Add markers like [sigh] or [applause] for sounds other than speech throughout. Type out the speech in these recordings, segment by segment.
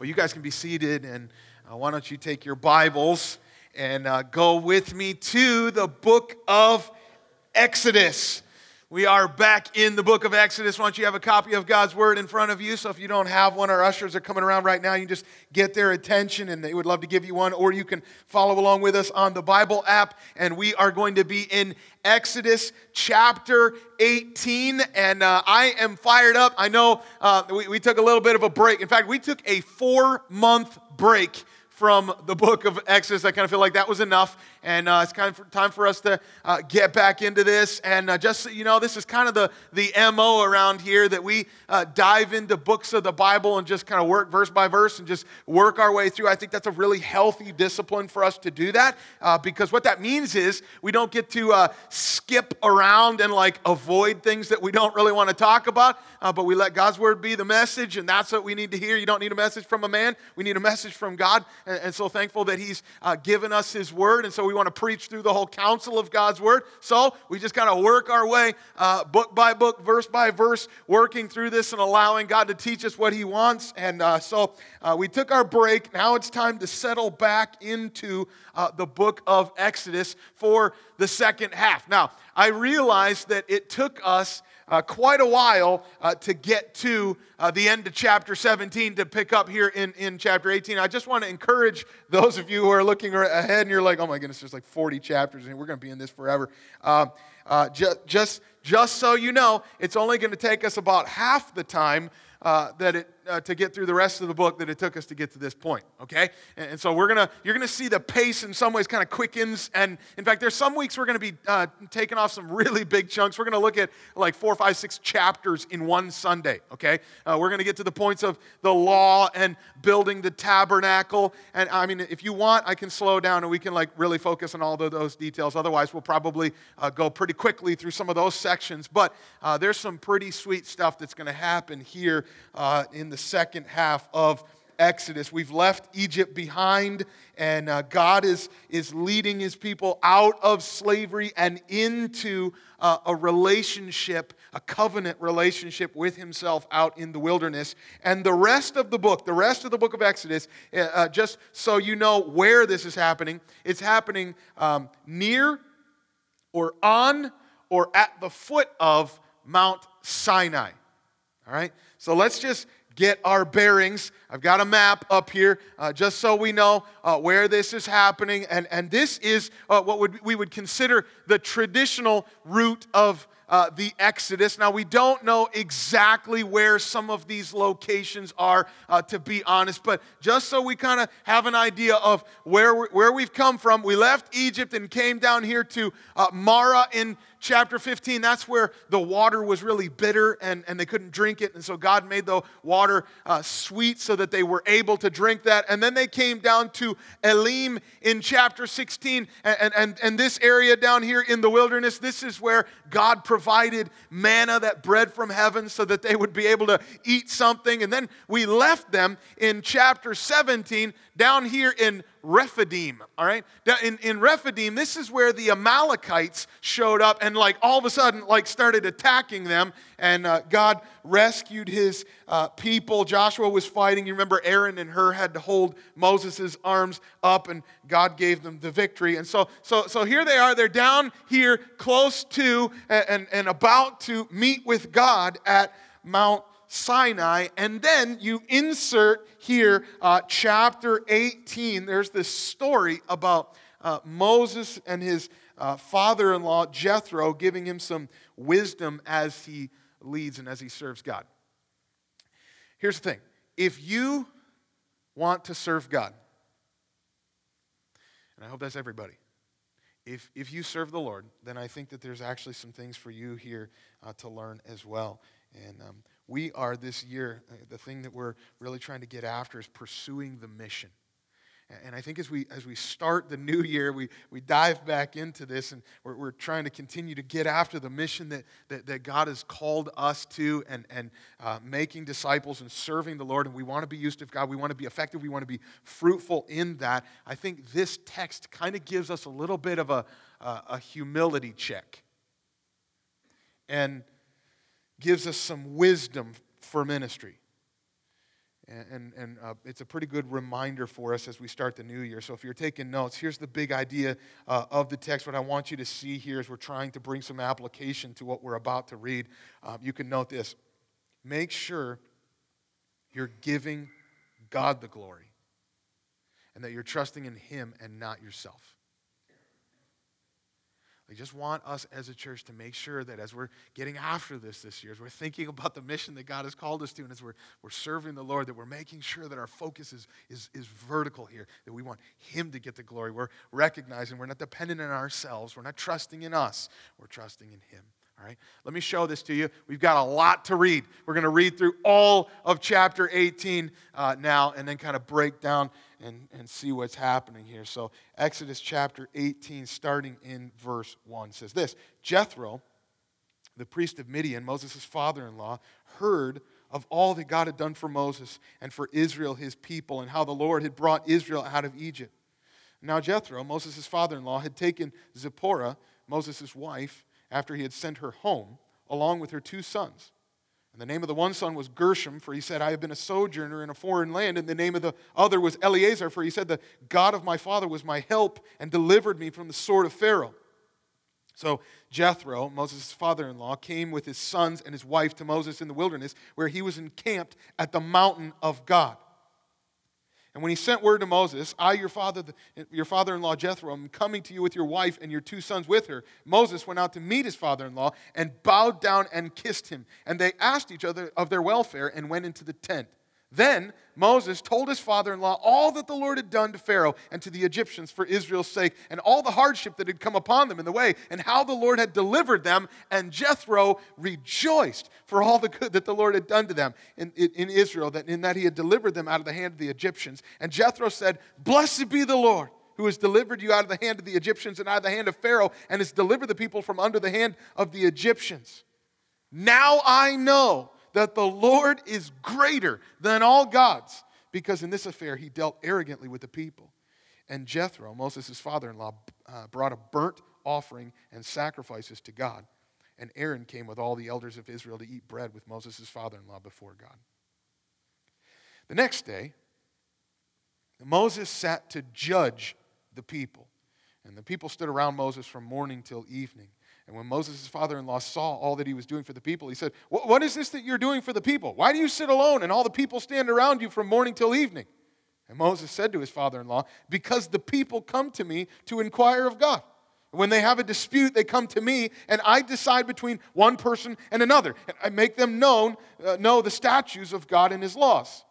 Well, you guys can be seated, and uh, why don't you take your Bibles and uh, go with me to the book of Exodus. We are back in the book of Exodus. Why don't you have a copy of God's Word in front of you? So if you don't have one, our ushers are coming around right now. You just get their attention and they would love to give you one, or you can follow along with us on the Bible app. And we are going to be in Exodus chapter 18. And uh, I am fired up. I know uh, we, we took a little bit of a break. In fact, we took a four month break from the book of Exodus. I kind of feel like that was enough. And uh, it's kind of time for us to uh, get back into this. And uh, just so you know, this is kind of the, the MO around here that we uh, dive into books of the Bible and just kind of work verse by verse and just work our way through. I think that's a really healthy discipline for us to do that uh, because what that means is we don't get to uh, skip around and like avoid things that we don't really want to talk about, but we let God's word be the message, and that's what we need to hear. You don't need a message from a man, we need a message from God. And, and so thankful that He's given us His word. And so we we want to preach through the whole counsel of God's word. So we just kind of work our way, uh, book by book, verse by verse, working through this and allowing God to teach us what He wants. And uh, so uh, we took our break. Now it's time to settle back into uh, the book of Exodus for the second half. Now, I realize that it took us uh, quite a while uh, to get to uh, the end of chapter 17 to pick up here in, in chapter 18. I just want to encourage those of you who are looking ahead and you're like, oh my goodness, there's like 40 chapters and we're going to be in this forever. Um, uh, just, just, just so you know, it's only going to take us about half the time uh, that it uh, to get through the rest of the book that it took us to get to this point okay? And, and so we're gonna you're gonna see the pace in some ways kind of quickens and in fact there's some weeks we're gonna be uh, taking off some [laughs] really big chunks. We're gonna look at like four five six chapters in one sunday okay? Uh, we're gonna get to the points of the law and building the tabernacle and i mean if you want i can slow down and we can like really focus on all of those details. Otherwise we'll probably uh, go pretty quickly through some of those sections. But uh, there's some pretty sweet stuff that's gonna happen here uh, in the second half of Exodus. We've left Egypt behind, and uh, God is, is leading his people out of slavery and into uh, a relationship, a covenant relationship with himself out in the wilderness. And the rest of the book, the rest of the book of Exodus, uh, uh just so you know where this is happening, it's happening um, near or on or at the foot of Mount Sinai. All right? So let's just get our bearings. I've got a map up here uh, just so we know uh, where this is happening. And, and this is uh, what would, we would consider the traditional route of uh, the Exodus. Now, we don't know exactly where some of these locations are, uh, to be honest, but just so we kind of have an idea of where, where we've come from, we left Egypt and came down here to uh, Marah in chapter 15, that's where the water was really bitter and, and they couldn't drink it. And so God made the water uh, sweet so that they were able to drink that. And then they came down to Elim in chapter 16. And, and, and this area down here in the wilderness, this is where God provided manna, that bread from heaven, so that they would be able to eat something. And then we left them in chapter 17 down here in Rephidim, all right? In, in Rephidim, this is where the Amalekites showed up and, like, all of a sudden, like, started attacking them. And uh, God rescued his uh, people. Joshua was fighting. You remember Aaron and Hur had to hold Moses' arms up, and God gave them the victory. And so, so, so here they are. They're down here close to and, and, and about to meet with God at Mount Sinai. And then you insert here uh, chapter 18. There's this story about uh, Moses and his uh, father in law, Jethro, giving him some wisdom as he leads and as he serves God. Here's the thing if you want to serve God, and I hope that's everybody. If, if you serve the Lord, then I think that there's actually some things for you here uh, to learn as well. And um, we are this year, uh, the thing that we're really trying to get after is pursuing the mission. And I think as we, as we start the new year, we, we dive back into this and we're, we're trying to continue to get after the mission that, that, that God has called us to and, and uh, making disciples and serving the Lord. And we want to be used of God. We want to be effective. We want to be fruitful in that. I think this text kind of gives us a little bit of a, a, a humility check. And gives us some wisdom for ministry. And, and, and uh, it's a pretty good reminder for us as we start the new year. So, if you're taking notes, here's the big idea uh, of the text. What I want you to see here is we're trying to bring some application to what we're about to read. Um, you can note this make sure you're giving God the glory and that you're trusting in Him and not yourself. I just want us as a church to make sure that as we're getting after this this year, as we're thinking about the mission that God has called us to, and as we're, we're serving the Lord, that we're making sure that our focus is, is, is vertical here, that we want Him to get the glory. We're recognizing we're not dependent on ourselves, we're not trusting in us, we're trusting in Him. All right, let me show this to you. We've got a lot to read. We're going to read through all of chapter 18 uh, now and then kind of break down and, and see what's happening here. So, Exodus chapter 18, starting in verse 1, says this Jethro, the priest of Midian, Moses' father in law, heard of all that God had done for Moses and for Israel, his people, and how the Lord had brought Israel out of Egypt. Now, Jethro, Moses' father in law, had taken Zipporah, Moses' wife, after he had sent her home, along with her two sons. And the name of the one son was Gershom, for he said, I have been a sojourner in a foreign land. And the name of the other was Eleazar, for he said, The God of my father was my help and delivered me from the sword of Pharaoh. So Jethro, Moses' father in law, came with his sons and his wife to Moses in the wilderness, where he was encamped at the mountain of God. And when he sent word to Moses, I, your father, your father-in-law Jethro, am coming to you with your wife and your two sons with her. Moses went out to meet his father-in-law and bowed down and kissed him. And they asked each other of their welfare and went into the tent. Then Moses told his father in law all that the Lord had done to Pharaoh and to the Egyptians for Israel's sake, and all the hardship that had come upon them in the way, and how the Lord had delivered them. And Jethro rejoiced for all the good that the Lord had done to them in, in, in Israel, that in that he had delivered them out of the hand of the Egyptians. And Jethro said, Blessed be the Lord who has delivered you out of the hand of the Egyptians and out of the hand of Pharaoh, and has delivered the people from under the hand of the Egyptians. Now I know that the Lord is greater than all gods, because in this affair he dealt arrogantly with the people. And Jethro, Moses' father in law, uh, brought a burnt offering and sacrifices to God. And Aaron came with all the elders of Israel to eat bread with Moses' father in law before God. The next day, Moses sat to judge the people. And the people stood around Moses from morning till evening. And when Moses' father in law saw all that he was doing for the people, he said, What is this that you're doing for the people? Why do you sit alone and all the people stand around you from morning till evening? And Moses said to his father in law, Because the people come to me to inquire of God. When they have a dispute, they come to me, and I decide between one person and another. And I make them known, uh, know the statutes of God and his laws.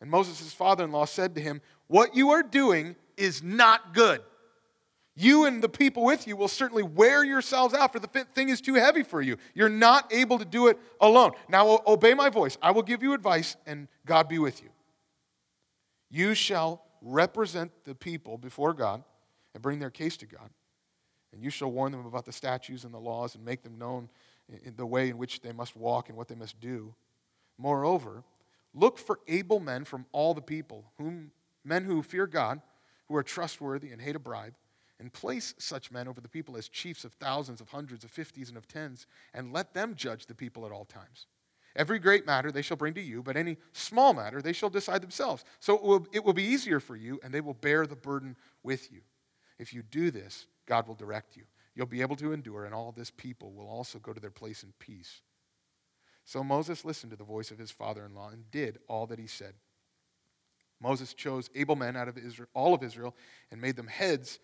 And Moses' father in law said to him, What you are doing is not good. You and the people with you will certainly wear yourselves out, for the thing is too heavy for you. You're not able to do it alone. Now, obey my voice. I will give you advice, and God be with you. You shall represent the people before God and bring their case to God. And you shall warn them about the statutes and the laws and make them known in the way in which they must walk and what they must do. Moreover, look for able men from all the people, whom, men who fear God, who are trustworthy and hate a bribe and place such men over the people as chiefs of thousands, of hundreds, of fifties, and of tens, and let them judge the people at all times. Every great matter they shall bring to you, but any small matter they shall decide themselves. So it will, it will be easier for you, and they will bear the burden with you. If you do this, God will direct you. You'll be able to endure, and all this people will also go to their place in peace. So Moses listened to the voice of his father in law and did all that he said. Moses chose able men out of Israel, all of Israel and made them heads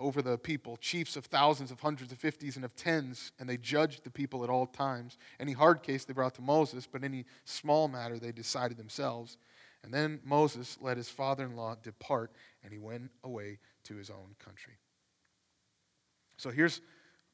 over the people, chiefs of thousands, of hundreds, of fifties, and of tens, and they judged the people at all times. Any hard case they brought to Moses, but any small matter they decided themselves. And then Moses let his father in law depart, and he went away to his own country. So here's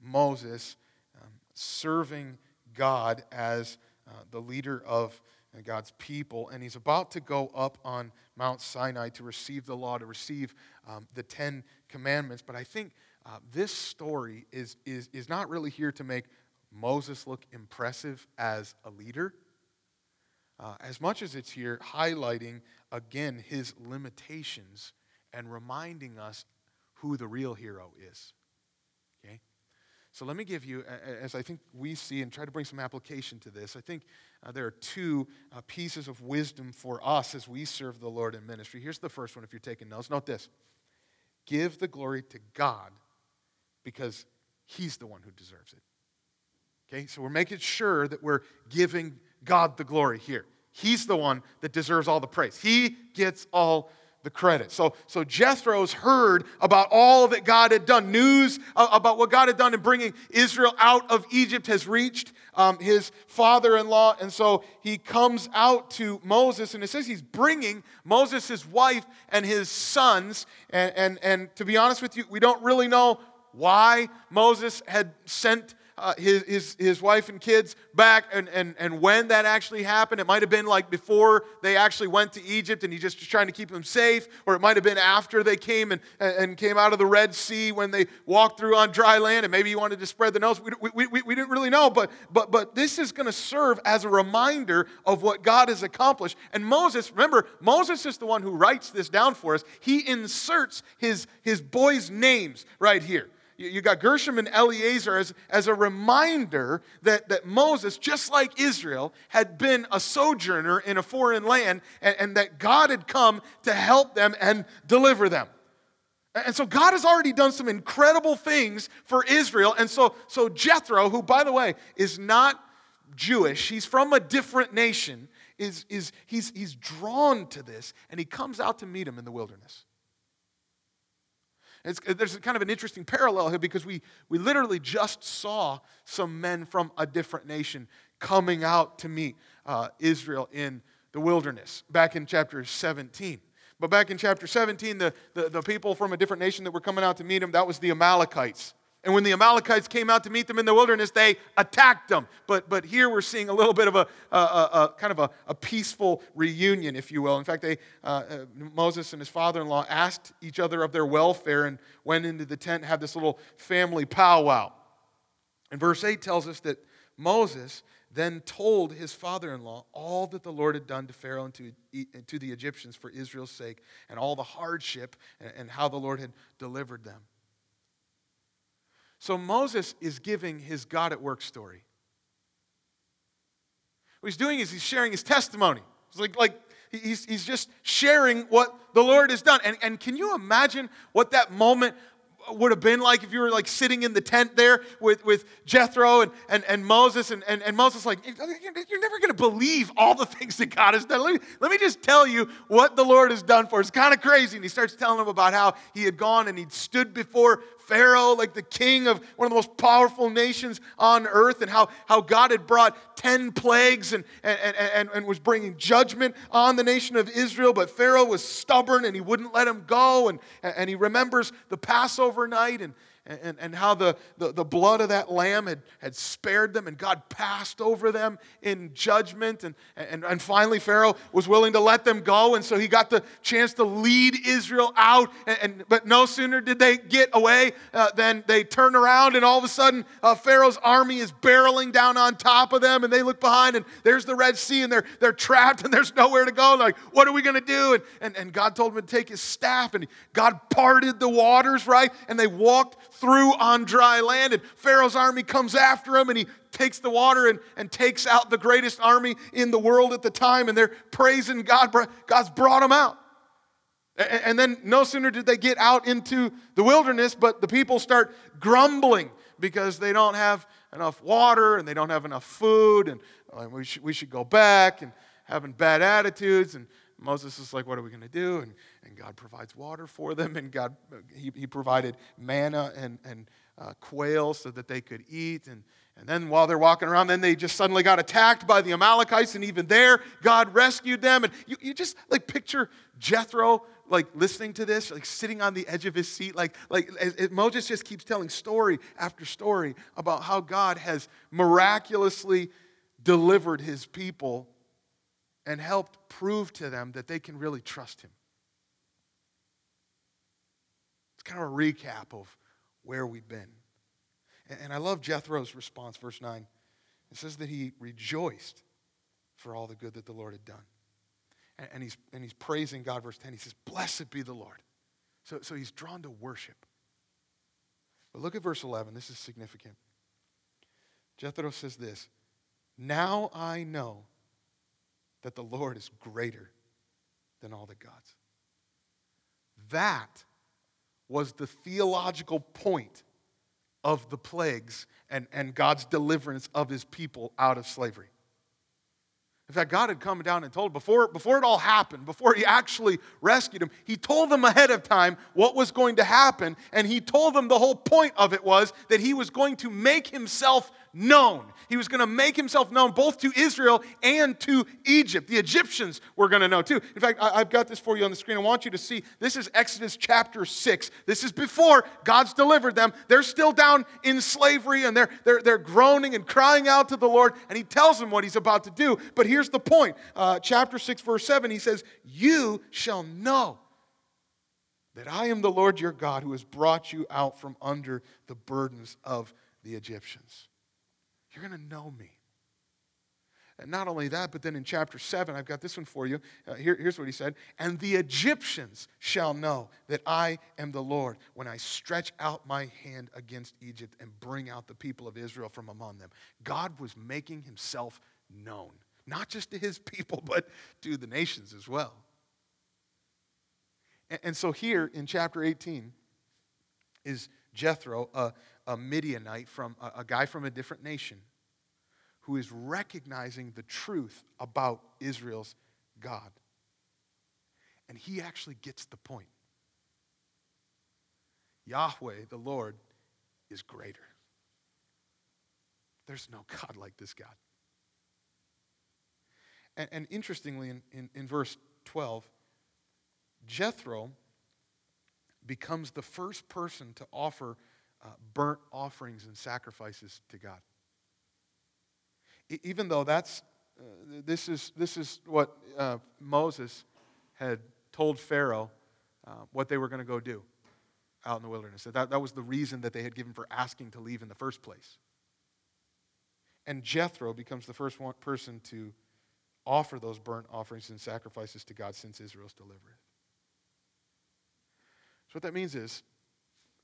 Moses um, serving God as uh, the leader of uh, God's people, and he's about to go up on Mount Sinai to receive the law, to receive um, the Ten Commandments. But I think uh, this story is, is, is not really here to make Moses look impressive as a leader, uh, as much as it's here highlighting, again, his limitations and reminding us who the real hero is. Okay? So let me give you, as I think we see and try to bring some application to this, I think uh, there are two uh, pieces of wisdom for us as we serve the Lord in ministry. Here's the first one if you're taking notes. Note this give the glory to God because He's the one who deserves it. Okay, so we're making sure that we're giving God the glory here. He's the one that deserves all the praise. He gets all the credit. So, so Jethro's heard about all that God had done. News about what God had done in bringing Israel out of Egypt has reached um, his father in law. And so he comes out to Moses, and it says he's bringing Moses, his wife, and his sons. And, and, and to be honest with you, we don't really know why Moses had sent uh, his, his, his wife and kids back and, and, and when that actually happened. It might have been like before they actually went to Egypt and he just was trying to keep them safe, or it might have been after they came and, and came out of the Red Sea when they walked through on dry land and maybe he wanted to spread the nose. We, we, we, we didn't really know, but, but, but this is going to serve as a reminder of what God has accomplished. And Moses, remember, Moses is the one who writes this down for us. He inserts his, his boys' names right here you got Gershom and Eleazar as, as a reminder that, that Moses, just like Israel, had been a sojourner in a foreign land and, and that God had come to help them and deliver them. And so God has already done some incredible things for Israel. And so, so Jethro, who, by the way, is not Jewish, he's from a different nation, is, is he's, he's drawn to this, and he comes out to meet him in the wilderness. It's, there's kind of an interesting parallel here because we, we literally just saw some men from a different nation coming out to meet uh, Israel in the wilderness back in chapter 17. But back in chapter 17, the, the, the people from a different nation that were coming out to meet him, that was the Amalekites. And when the Amalekites came out to meet them in the wilderness, they attacked them. But, but here we're seeing a little bit of a, a, a, a kind of a, peaceful reunion, if you will. In fact, they, uh, uh, Moses and his father in law asked each other of their welfare and went into the tent and had this little family powwow. And verse 8 tells us that Moses then told his father in law all that the Lord had done to Pharaoh and to, to the Egyptians for Israel's sake, and all the hardship and, and how the Lord had delivered them. So Moses is giving his God at work story. What he's doing is he's sharing his testimony. It's like, like he's, he's just sharing what the Lord has done. And, and can you imagine what that moment would have been like if you were like sitting in the tent there with, with Jethro and, and, and Moses and, and, and Moses like, you're never going to believe all the [laughs] things that God has done. Let me, let me just tell you what the Lord has done for us. It's kind of crazy. And he starts telling them about how he had gone and he'd stood before Pharaoh, like the king of one of the most powerful nations on earth, and how, how God had brought 10 plagues and, and, and, and was bringing judgment on the nation of Israel. But Pharaoh was stubborn and he wouldn't let him go. And, and he remembers the Passover night and, and, and how the, the, the, blood of that lamb had, had spared them and God passed over them in judgment. And, and, and finally, Pharaoh was willing to let them go. And so he got the chance to lead Israel out. And, and but no sooner did they get away uh, than they turn around, and all of a sudden, uh, Pharaoh's army is barreling down on top of them. And they look behind, and there's the Red Sea, and they're, they're trapped, and there's nowhere to go. Like, what are we going to do? And, and, and God told them to take his staff, and God parted the waters, right? And they walked through on dry land, and Pharaoh's army comes after him, and he takes the water and, and takes out the greatest army in the world at the time, and they're praising God. God's brought them out. And, and then no sooner did they get out into the wilderness, but the people start grumbling because they don't have enough water and they don't have enough food, and uh, we, should, we should go back, and having bad attitudes. And Moses is like, What are we going to do? And and God provides water for them, and God He, he provided manna and, and uh, quail so that they could eat. And, and then while they're walking around, then they just suddenly got attacked by the Amalekites, and even there, God rescued them. And you, you just like picture Jethro like listening to this, like sitting on the edge of his seat, like like it, Moses just keeps telling story after story about how God has miraculously delivered his people and helped prove to them that they can really trust him. It's kind of a recap of where we've been. And I love Jethro's response, verse 9. It says that he rejoiced for all the good that the Lord had done. And he's, and he's praising God, verse 10. He says, Blessed be the Lord. So, so he's drawn to worship. But look at verse 11. This is significant. Jethro says this Now I know that the Lord is greater than all the gods. That was the theological point of the plagues and, and God's deliverance of his people out of slavery. In fact, God had come down and told before, before it all happened, before he actually rescued them, he told them ahead of time what was going to happen. And he told them the whole point of it was that he was going to make himself known. He was going to make himself known both to Israel and to Egypt. The Egyptians were going to know too. In fact, I, have got this for you on the screen. I want you to see this is Exodus chapter 6. This is before God's delivered them. They're still down in slavery and they're, they're, they're groaning and crying out to the Lord, and he tells them what he's about to do. But here's the point uh, chapter 6, verse 7, he says, You shall know that I am the Lord your God who has brought you out from under the burdens of the Egyptians. You're going to know me. And not only that, but then in chapter 7, I've got this one for you. Uh, here, here's what he said And the Egyptians shall know that I am the Lord when I stretch out my hand against Egypt and bring out the people of Israel from among them. God was making himself known, not just to his [laughs] people, but to the nations as well. And, and so here in chapter 18 is Jethro, a, a Midianite, from a, a guy from a different nation, who is recognizing the truth about Israel's God. And he actually gets the point. Yahweh, the Lord, is greater. There's no God like this God. And, and interestingly, in, in, in verse 12, Jethro becomes the first person to offer uh, burnt offerings and sacrifices to God. even though that's, uh, this, is, this is what uh, Moses had told Pharaoh uh, what they were going to go do out in the wilderness. That, that was the reason that they had given for asking to leave in the first place. And Jethro becomes the first one, person to offer those burnt offerings and sacrifices to God since Israel's deliverance. So, what that means is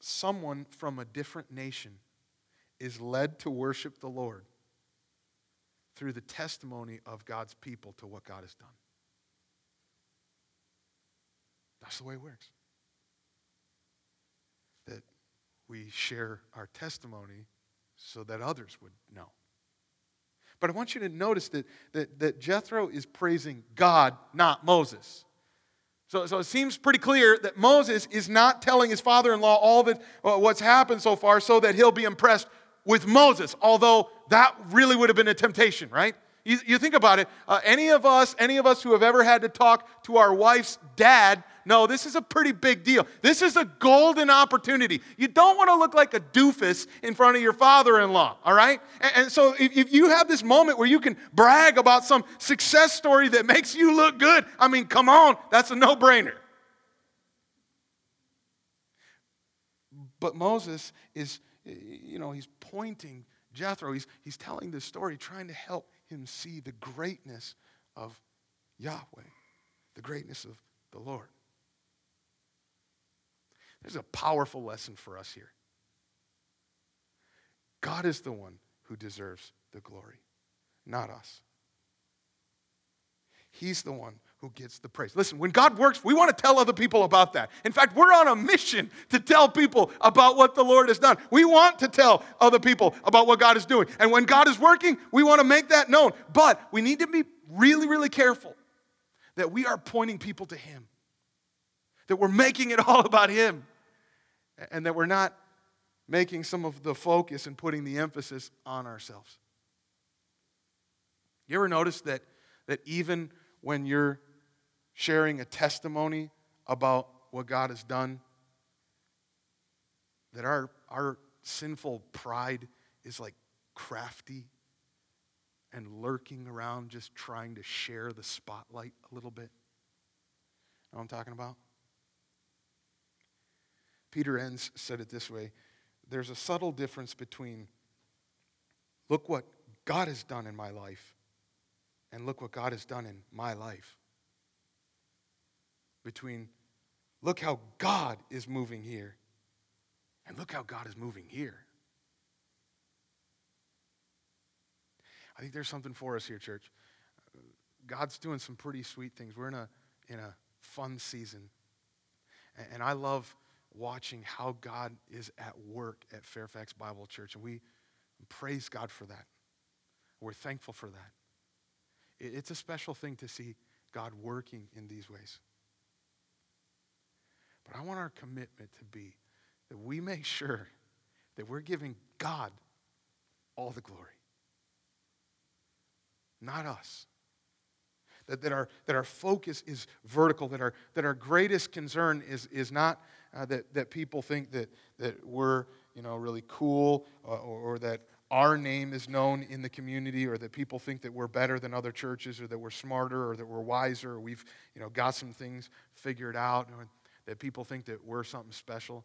someone from a different nation is led to worship the Lord through the testimony of God's people to what God has done. That's the way it works. That we share our testimony so that others would know. But I want you to notice that, that, that Jethro is praising God, not Moses. So, so it seems pretty clear that Moses is not telling his father in law all that uh, what's happened so far so that he'll be impressed with Moses, although that really would have been a temptation, right? You, you think about it. Uh, any of us, any of us who have ever had to talk to our wife's dad no, this is a pretty big deal. This is a golden opportunity. You don't want to look like a doofus in front of your father in law, all right? And, and so if, if, you have this moment where you can brag about some success story that makes you look good, I mean, come on, that's a no brainer. But Moses is, you know, he's pointing Jethro, he's, he's telling this story, trying to help him see the greatness of Yahweh, the greatness of the Lord. There's a powerful lesson for us here. God is the one who deserves the glory, not us. He's the one who gets the praise. Listen, when God works, we want to tell other people about that. In fact, we're on a mission to tell people about what the Lord has done. We want to tell other people about what God is doing. And when God is working, we want to make that known. But we need to be really, really careful that we are pointing people to Him, that we're making it [laughs] all about Him and that we're not making some of the focus and putting the emphasis on ourselves. You ever notice that, that even when you're sharing a testimony about what God has done, that our, our sinful pride is like crafty and lurking around just trying to share the spotlight a little bit? Know what I'm talking about? Peter Enns said it this way there's a subtle difference between look what God has done in my life and look what God has done in my life. Between look how God is moving here and look how God is moving here. I think there's something for us here, church. God's doing some pretty sweet things. We're in a, in a fun season. And, and I love watching how God is at work at Fairfax Bible Church. And we praise God for that. We're thankful for that. It, it's a special thing to see God working in these ways. But I want our commitment to be that we make sure that we're giving God all the glory, not us. That, that, our, that our focus is vertical, that our, that our greatest concern is, is not uh, that, that people think that, that we're you know, really cool uh, or, or that our name is known in the community or that people think that we're better than other churches or that we're smarter or that we're wiser. Or we've you know, got some things figured out that people think that we're something special.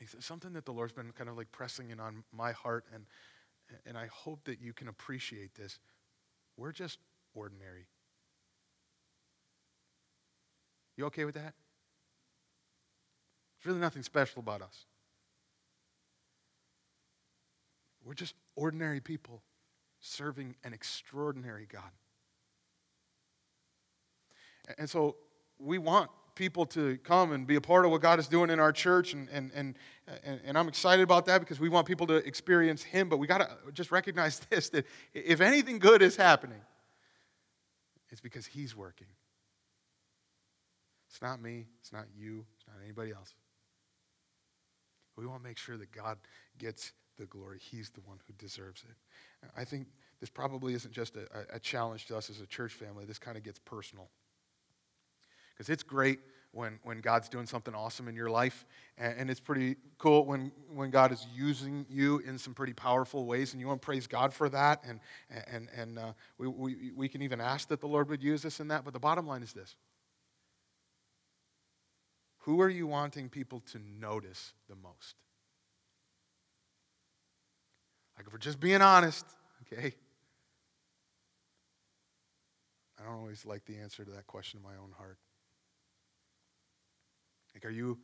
It's something that the Lord's been kind of like pressing in on my heart, and, and I hope that you can appreciate this. We're just ordinary. You okay with that? There's really nothing special about us. We're just ordinary people serving an extraordinary God. And so we want people to come and be a part of what God is doing in our church. And, and, and, and, I'm excited about that because we want people to experience Him. But we got to just recognize [laughs] this that if anything good is happening, it's because He's working. It's not me, it's not you, it's not anybody else. We want to make sure that God gets the glory. He's the one who deserves it. I think this probably isn't just a, a challenge to us as a church family, this kind of gets personal. Because it's great when, when God's doing something awesome in your life, and, and, it's pretty cool when, when God is using you in some pretty powerful ways, and you want to praise God for that. And, and, and uh, we, we, we can even ask that the Lord would use us in that. But the bottom line is this Who are you wanting people to notice the most? Like, if we're just being honest, okay? I don't always like the answer to that question in my own heart. Like, are you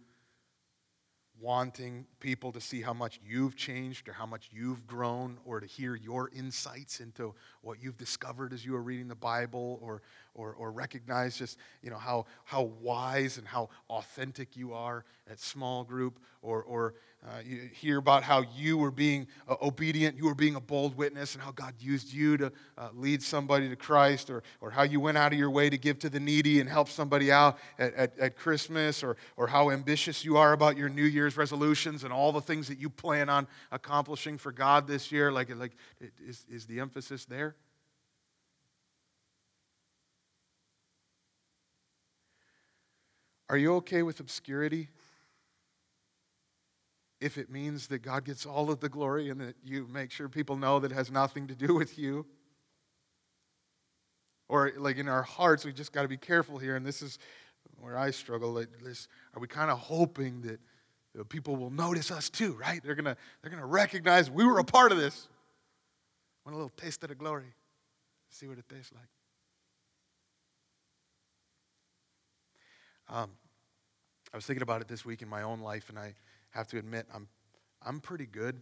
wanting people to see how much you've changed or how much you've grown or to hear your insights into what you've discovered as you are reading the Bible or, or, or recognize just you know, how, how wise and how authentic you are at small group or, or uh, you hear about how you were being uh, obedient, you were being a bold witness, and how God used you to uh, lead somebody to Christ, or, or how you went out of your way to give to the needy and help somebody out at, at, at Christmas, or, or how ambitious you are about your New Year's resolutions and all the things that you plan on accomplishing for God this year. Like, like is, is the emphasis there? Are you okay with obscurity? If it means that God gets all of the glory and that you make sure people know that it has nothing to do with you. Or, like in our hearts, we just got to be careful here, and this is where I struggle. Like this, are we kind of hoping that you know, people will notice us too, right? They're gonna, they're gonna recognize we were a part of this. Want a little taste of the glory? See what it tastes like. Um, I was thinking about it this week in my own life, and I have to admit, I'm, I'm pretty good,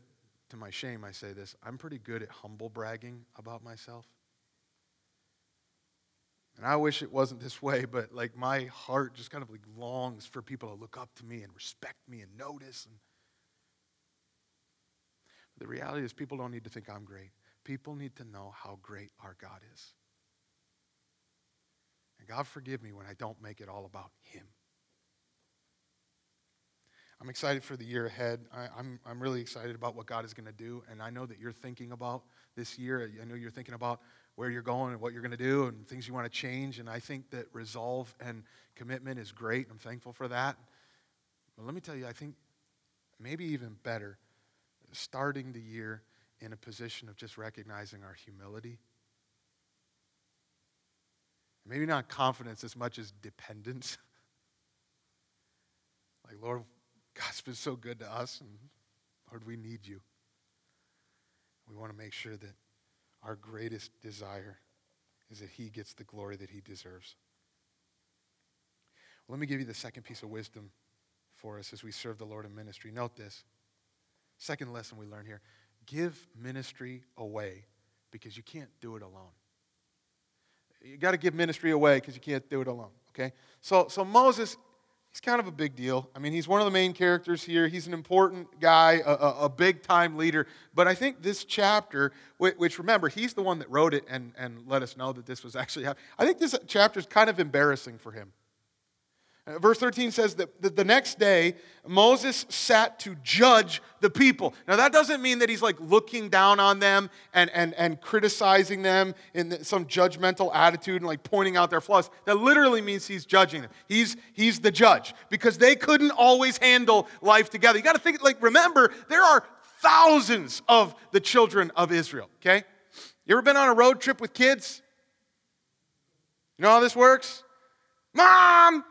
to my shame, I say this, I'm pretty good at humble bragging about myself. And I wish it wasn't this way, [laughs] but like my heart just kind of like longs for people to look up to me and respect me and notice. And the reality is, people don't need to think I'm great. People need to know how great our God is. And God forgive me when I don't make it all about Him. I'm excited for the year ahead. I, I'm, I'm really excited about what God is going to do. And I know that you're thinking about this year. I know you're thinking about where you're going and what you're going to do and things you want to change. And I think that resolve and commitment is great. I'm thankful for that. But let me tell you, I think maybe even better, starting the year in a position of just recognizing our humility. Maybe not confidence as much as dependence. [laughs] like, Lord, God's been so good to us, and Lord, we need you. We want to make sure that our greatest desire is that He gets the glory that He deserves. Well, let me give you the second piece of wisdom for us as we serve the Lord in ministry. Note this. Second lesson we learn here give ministry away because you can't do it alone. You got to give ministry away because you can't do it alone, okay? So, so Moses, he's kind of a big deal. I mean, he's one of the main characters here. He's an important guy, a, a, a big time leader. But I think this chapter, which, which, remember, he's the one that wrote it and, and let us know that this was actually happening. I think this chapter is kind of embarrassing for him. Uh, verse 13 says that the next day, Moses sat to judge the people. Now, that doesn't mean that he's like looking down on them and, and, and criticizing them in some judgmental attitude and like pointing out their flaws. That literally means he's judging them. He's, he's the judge because they couldn't always handle life together. You got to think, like, remember, there are thousands of the children of Israel, okay? You ever been on a road trip with kids? You know how this works? Mom,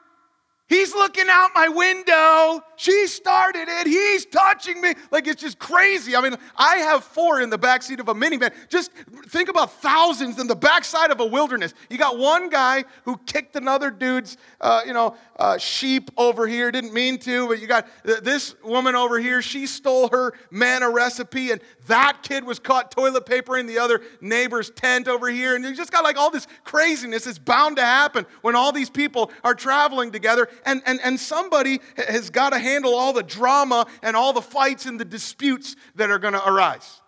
He's looking out my window. She started it. He's touching me. Like it's just crazy. I mean, I have four in the backseat of a minivan. Just think about thousands in the backside of a wilderness. You got one guy who kicked another dude's, uh, you know, uh, sheep over here. Didn't mean to, but you got this woman over here. She stole her manna recipe, and that kid was caught toilet papering the other neighbor's tent over here. And you just got like all this craziness. It's bound to happen when all these people are traveling together and, and, and somebody has got to handle all the drama and all the fights and the disputes that are going to arise.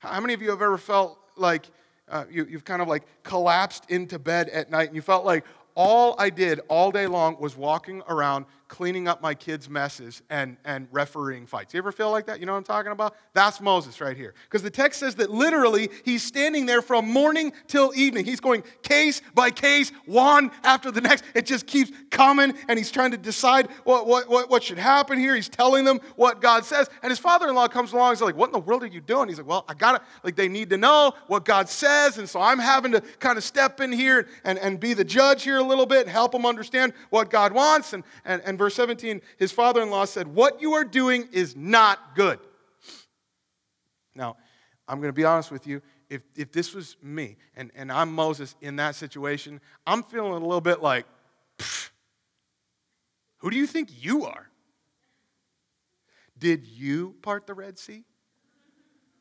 How many of you have ever felt like uh, you, you've kind of like collapsed into bed at night and you felt like all I did all day long was walking around cleaning up my kids' messes and, and refereeing fights. You ever feel like that? You know what I'm talking about? That's Moses right here. Because the text says that literally he's standing there from morning till evening. He's going case by case, one after the next. It just keeps coming, and he's trying to decide what, what, what, what should happen here. He's telling them what God says. And his father in law comes along and he's like, What in the world are you doing? He's like, Well, I got to, like, they need to know what God says. And so I'm having to kind of step in here and, and be the judge here a little bit and help them understand what God wants. And, and, and verse 17, his father in law said, What you are doing is not good. Now, I'm going to be honest with you. If, if this was me and, and I'm Moses in that situation, I'm feeling a little bit like, who do you think you are? Did you part the Red Sea?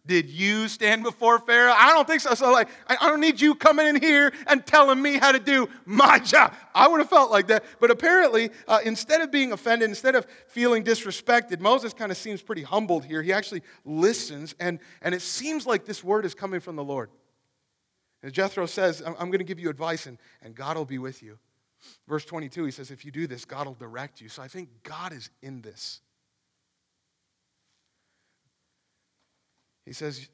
Did you stand before Pharaoh? I don't think so. So, like, I don't need you coming in here and telling me how to do my job. I would have felt like that. But apparently, uh, instead of being offended, instead of feeling disrespected, Moses kind of seems pretty humbled here. He actually listens, and, and it seems like this word is coming from the Lord. And Jethro says, I'm, I'm going to give you advice, and, and God will be with you. Verse 22, he says, If you do this, God will direct you. So I think God is in this. He says,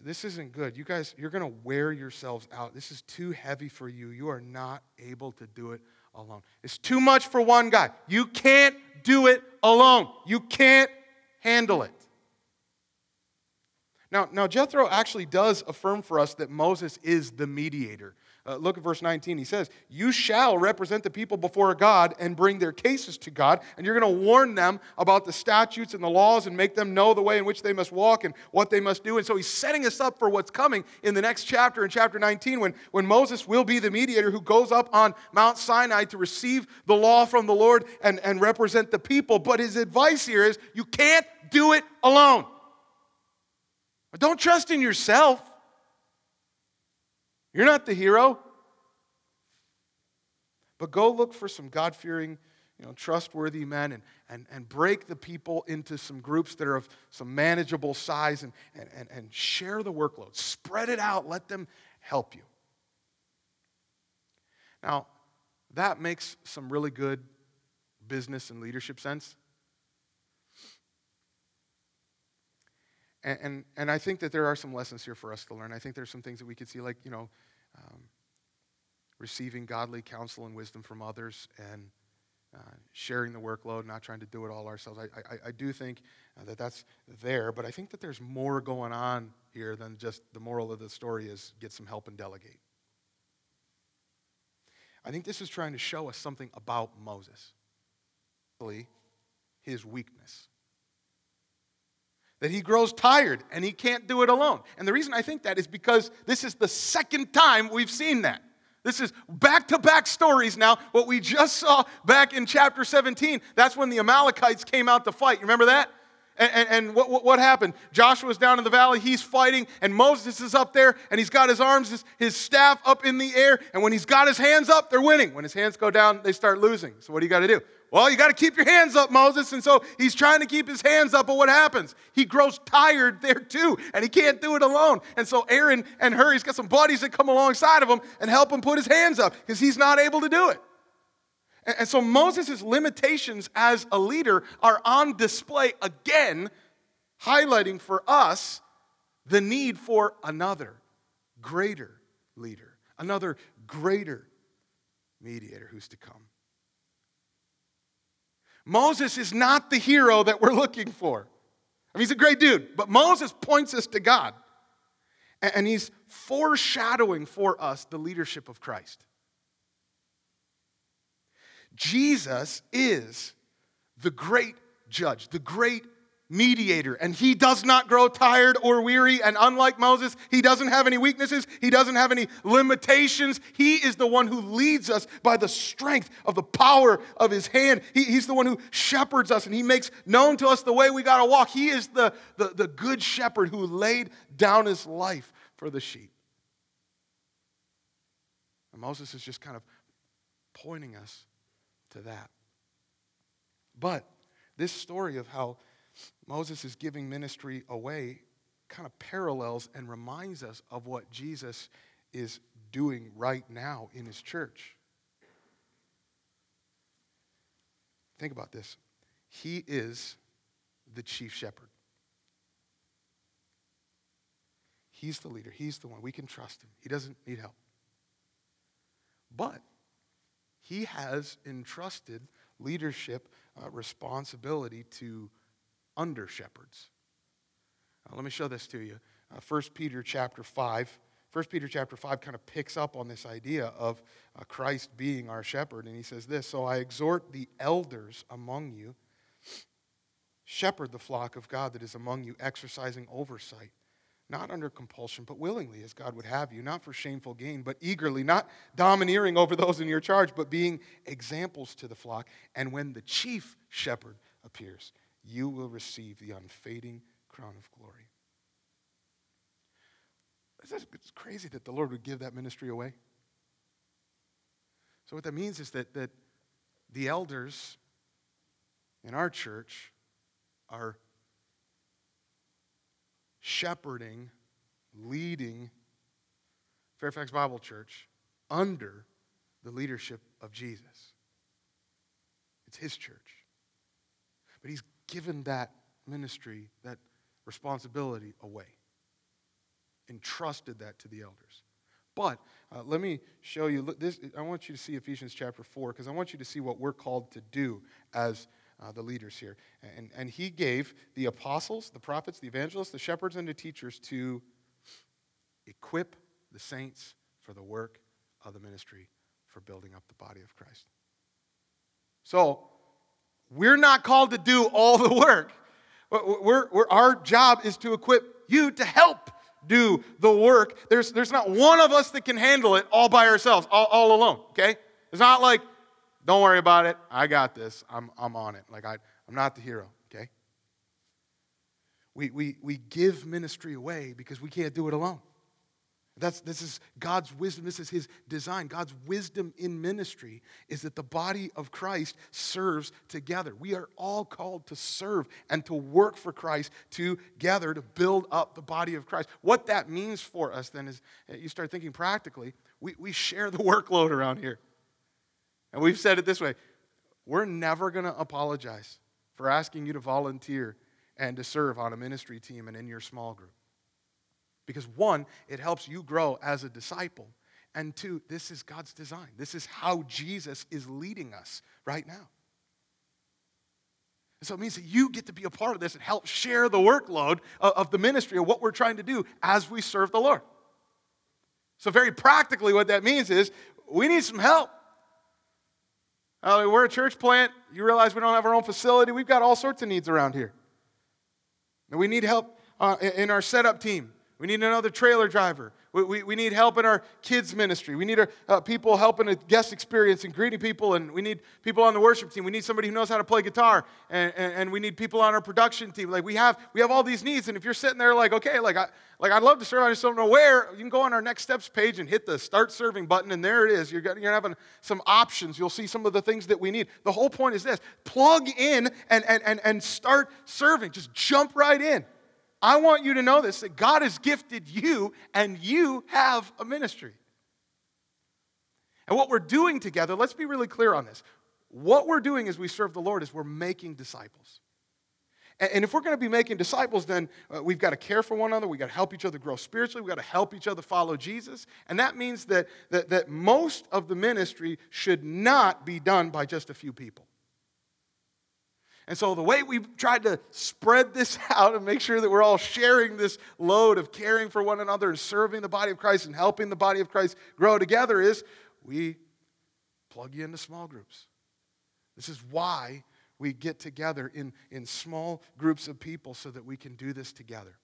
This isn't good. You guys, you're going to wear yourselves out. This is too heavy for you. You are not able to do it alone. It's too much for one guy. You can't do it alone. You can't handle it. Now, now Jethro actually does affirm for us that Moses is the mediator. Uh, look at verse 19. He says, You shall represent the people before God and bring their cases to God, and you're going to warn them about the statutes and the laws and make them know the way in which they must walk and what they must do. And so he's setting us up for what's coming in the next chapter, in chapter 19, when, when Moses will be the mediator who goes up on Mount Sinai to receive the law from the Lord and, and represent the people. But his advice here is you can't do it alone. Don't trust in yourself. You're not the hero. But go look for some God fearing, you know, trustworthy men and, and, and break the people into some groups that are of some manageable size and, and, and, and share the workload. Spread it out. Let them help you. Now, that makes some really good business and leadership sense. And, and, and, I think that there are some lessons here for us to learn. I think there's some things that we could see, like, you know, um, receiving godly counsel and wisdom from others and uh, sharing the workload, not trying to do it all ourselves. I, I, I do think uh, that that's there, but I think that there's more going on here than just the moral of the story is get some help and delegate. I think this is trying to show us something about Moses, his weakness that he grows tired and he can't do it alone. And the reason I think that is because this is the second time we've seen that. This is back to back stories now. What we just saw back in chapter 17, that's when the Amalekites came out to fight. You remember that? And, and, and what, what, what, happened? Joshua's down in the valley, he's fighting, and Moses is up there, and he's got his arms, his, his staff up in the air, and when he's got his hands up, they're winning. When his hands go down, they start losing. So what do you got to do? Well, you got to keep your hands up, Moses. And so he's trying to keep his hands up, but what happens? He grows tired there too, and he can't do it alone. And so Aaron and Hur, he's got some buddies that come alongside of him and help him put his hands up because he's not able to do it. And so Moses' limitations as a leader are on display again, highlighting for us the need for another greater leader, another greater mediator who's to come. Moses is not the hero that we're looking for. I mean, he's a great dude, but Moses points us to God. And he's foreshadowing for us the leadership of Christ. Jesus is the great judge, the great mediator, and he does not grow tired or weary. And unlike Moses, he doesn't have any weaknesses, he doesn't have any limitations. He is the one who leads us by the strength of the power of his hand. He, he's the one who shepherds us and he makes known to us the way we got to walk. He is the, the, the good shepherd who laid down his life for the sheep. And Moses is just kind of pointing us to that. But this story of how Moses is giving ministry away kind of parallels and reminds us of what Jesus is doing right now in his church. Think about this. He is the chief shepherd. He's the leader. He's the one. We can trust him. He doesn't need help. But he has entrusted leadership uh, responsibility to under shepherds. Uh, let me show this to you. Uh, 1 Peter chapter 5. 1 Peter chapter 5 kind of picks up on this idea of uh, Christ being our shepherd. And he says this So I exhort the elders among you, shepherd the flock of God that is among you, exercising oversight not under compulsion, but willingly, as God would have you, not for shameful gain, but eagerly, not domineering over those in your charge, but being examples to the flock. And when the chief shepherd appears, you will receive the unfading crown of glory. It's crazy that the Lord would give that ministry away. So, what that means is that, that the elders in our church are shepherding, leading Fairfax Bible Church under the leadership of Jesus. It's his church. But he's given that ministry, that responsibility away, entrusted that to the elders. But uh, let me show you this. I want you to see Ephesians chapter 4 because I want you to see what we're called to do as uh, the leaders here. And, and he gave the apostles, the prophets, the evangelists, the shepherds, and the teachers to equip the saints for the work of the ministry for building up the body of Christ. So, we're not called to do all the work. We're, we're, our job is to equip you to help do the work. There's, there's not one of us that can handle it all by ourselves, all, all alone, okay? It's not like don't worry about it. I got this. I'm, I'm on it. Like, I, I'm not the hero, okay? We, we, we give ministry away because we can't do it alone. That's, this is God's wisdom. This is His design. God's wisdom in ministry is that the body of Christ serves together. We are all called to serve and to work for Christ together to build up the body of Christ. What that means for us then is uh, you start thinking practically, we, we share the [laughs] workload around here. And we've said it this way we're never going to apologize for asking you to volunteer and to serve on a ministry team and in your small group. Because one, it helps you grow as a disciple. And two, this is God's design. This is how Jesus is leading us right now. And so it means that you get to be a part of this and help share the workload of, the ministry of what we're trying to do as we serve the Lord. So, very practically, what that means is we need some help. Uh, we're a church plant. You realize we don't have our own facility. We've got all sorts of needs around here. And we need help uh, in our setup team. We need another trailer driver. We, we, we need help in our kids' ministry. We need our, uh, people helping a guest experience and greeting people. And we need people on the worship team. We need somebody who knows how to play guitar. And, and, and we need people on our production team. Like we have, we have all these needs. And if you're sitting there like, okay, like, I, like I'd love to serve, I just don't know where, you can go on our next steps page and hit the start serving button. And there it is. You're, you're having some options. You'll see some of the things that we need. The whole point is this plug in and, and, and, and start serving. Just jump right in. I want you to know this that God has gifted you and you have a ministry. And what we're doing together, let's be really clear on this. What we're doing as we serve the Lord is we're making disciples. And if we're going to be making disciples, then uh, we've got to care for one another. We've got to help each other grow spiritually. We've got to help each other follow Jesus. And that means that, that, that most of the ministry should not be done by just a few people. And so, the way we've tried to spread this [laughs] out and make sure that we're all sharing this load of caring for one another and serving the body of Christ and helping the body of Christ grow together is we plug you into small groups. This is why we get together in, in small groups of people so that we can do this together.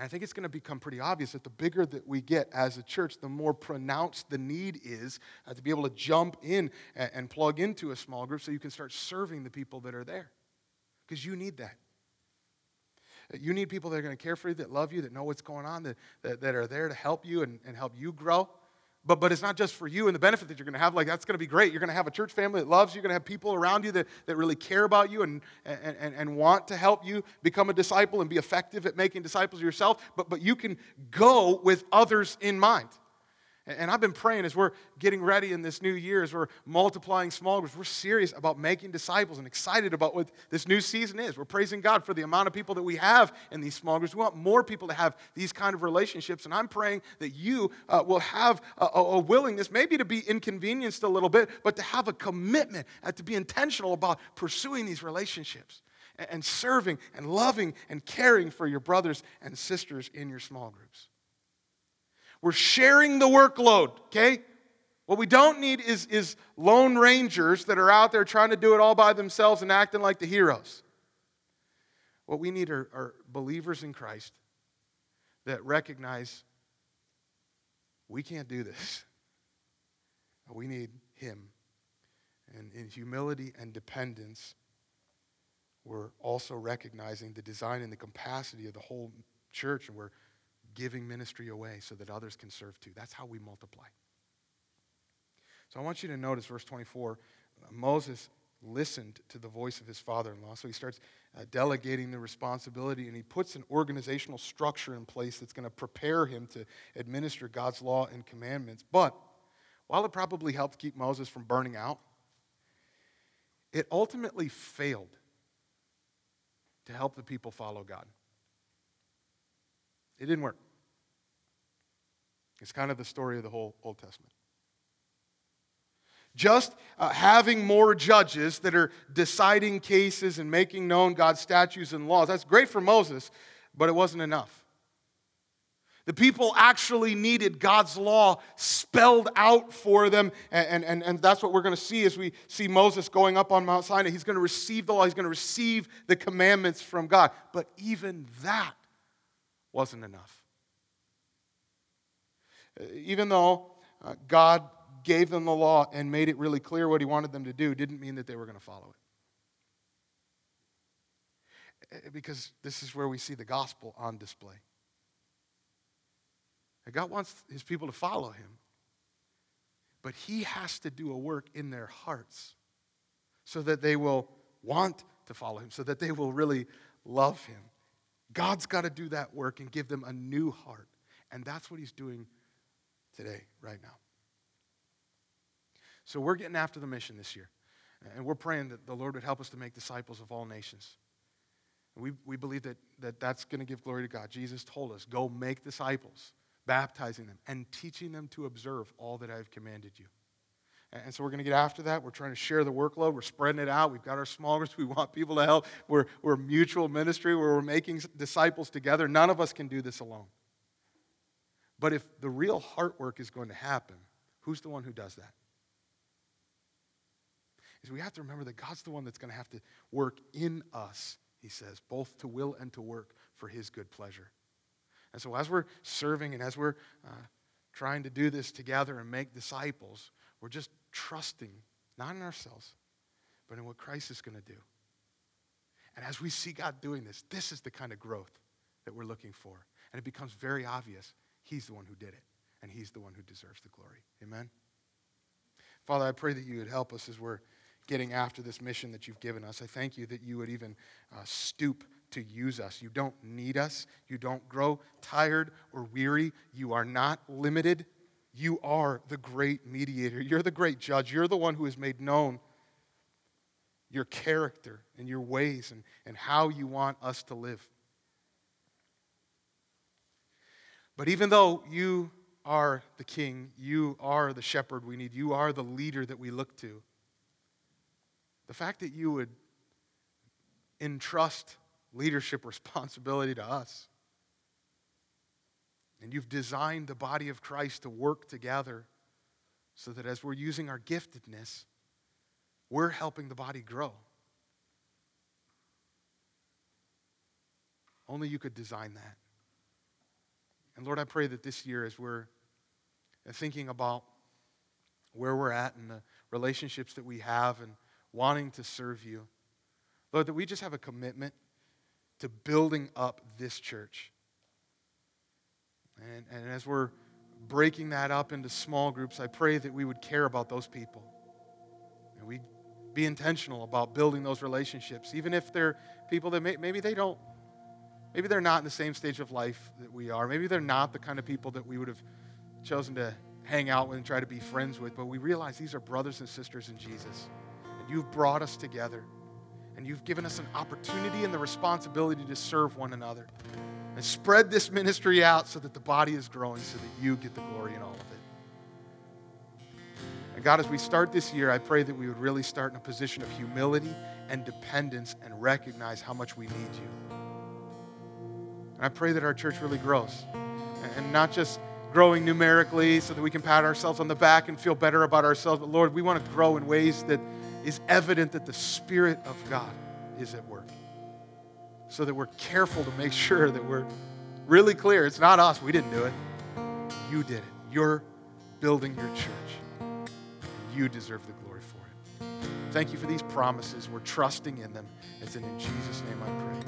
And I think it's going to become pretty obvious that the bigger that we get as a church, the more pronounced the need is uh, to be able to jump in and, and plug into a small group so you can start serving the people that are there. Because you need that. You need people that are going to care for you, that love you, that know what's going on, that, that, that are there to help you and, and help you grow. But, but it's not just for you and the benefit that you're going to have. Like, that's going to be great. You're going to have a church family that loves you. You're going to have people around you that, that really care about you and, and, and, and want to help you become a disciple and be effective at making disciples yourself. But, but you can go with others in mind. And I've been praying as we're getting ready in this new year, as we're multiplying small groups, we're serious about making disciples and excited about what this new season is. We're praising God for the amount of people that we have in these small groups. We want more people to have these kind of relationships. And I'm praying that you uh, will have a, a, willingness, maybe to be inconvenienced a little bit, but to have a commitment and to be intentional about pursuing these relationships and, and serving and loving and caring for your brothers and sisters in your small groups. We're sharing the workload, okay? What we don't need is, is lone rangers that are out there trying to do it all by themselves and acting like the heroes. What we need are, are believers in Christ that recognize we can't do this. [laughs] We need Him. And in humility and dependence, we're also recognizing the design and the capacity of the whole church, and we're giving ministry away so that others can serve too. That's how we multiply. So I want you to notice verse 24. Moses listened to the voice of his father in law. So he starts uh, delegating the responsibility and he puts an organizational structure in place that's going to prepare him to administer God's law and commandments. But while it probably helped keep Moses from burning out, it ultimately failed to help the people follow God. It didn't work. It's kind of the story of the whole Old Testament. Just uh, having more judges that are deciding cases and making known God's statutes and laws, that's great for Moses, but it wasn't enough. The people actually needed God's law spelled out for them. And, and, and that's what we're going to see as we see Moses going up on Mount Sinai. He's going to receive the law, he's going to receive the commandments from God. But even that wasn't enough. Even though uh, God gave them the law and made it really clear what he wanted them to do, didn't mean that they were going to follow it. Eh, because this is where we see the gospel on display. God wants his people to follow him, but he has to do a work in their hearts so that they will want to follow him, so that they will really love him. God's got to do that work and give them a new heart. And that's what he's doing today, right now. So we're getting after the mission this year. And we're praying that the Lord would help us to make disciples of all nations. We, we believe that, that that's going to give glory to God. Jesus told us, go make disciples, baptizing them, and teaching them to observe all that I have commanded you. And so we're going to get after that. We're trying to share the workload. We're spreading it out. We've got our small groups. [laughs] We want people to help. We're, we're mutual ministry where we're making disciples together. None of us can do this alone. But if the real heart work is going to happen, who's the one who does that? Is we have to remember that God's the one that's going to have to work in us, he says, both to will and to work for his good pleasure. And so, as we're serving and as we're uh, trying to do this together and make disciples, we're just trusting, not in ourselves, but in what Christ is going to do. And as we see God doing this, this is the kind of growth that we're looking for. And it becomes very obvious He's the one who did it, and He's the one who deserves the glory. Amen? Father, I pray that you would help us as we're getting after this mission that you've given us. I thank you that you would even uh, stoop to use us. You don't need us. You don't grow tired or weary. You are not limited. You are the great mediator. You're the great judge. You're the one who has made known your character and your ways and, and how you want us to live. But even though you are the king, you are the shepherd we need, you are the leader that we look to, the fact that you would entrust leadership [laughs] responsibility to us, and you've designed the body of Christ to work together so that as we're using our giftedness, we're helping the body grow. Only you could design that. And Lord, I pray that this year, as we're uh, thinking about where we're at and the relationships that we have and wanting to serve you, Lord, that we just have a commitment to building up this church. And, and as we're breaking that up into small groups, I pray that we would care about those people. And we'd be intentional about building those relationships, even if they're people that may, maybe they don't, maybe they're not in the same stage of life that we are. Maybe they're not the kind of people that we would have chosen to hang out with and try to be friends with, but we realize these are brothers and sisters in Jesus. And you've brought us together, and you've given us an opportunity and the responsibility to serve one another. And spread this ministry out so that the body is growing, so that you get the glory in all of it. And God, as we start this year, I pray that we would really start in a position of humility and dependence and recognize how much we need you. And I pray that our church really grows. And not just growing numerically so that we can pat ourselves on the back and feel better about ourselves, but Lord, we want to grow in ways that is evident that the Spirit of God is at work. So that we're careful to make [laughs] sure that we're really clear. It's not us, we didn't do it. You did it. You're building your church. You deserve the glory for it. Thank you for these promises. We're trusting in them. It's in Jesus' name I pray.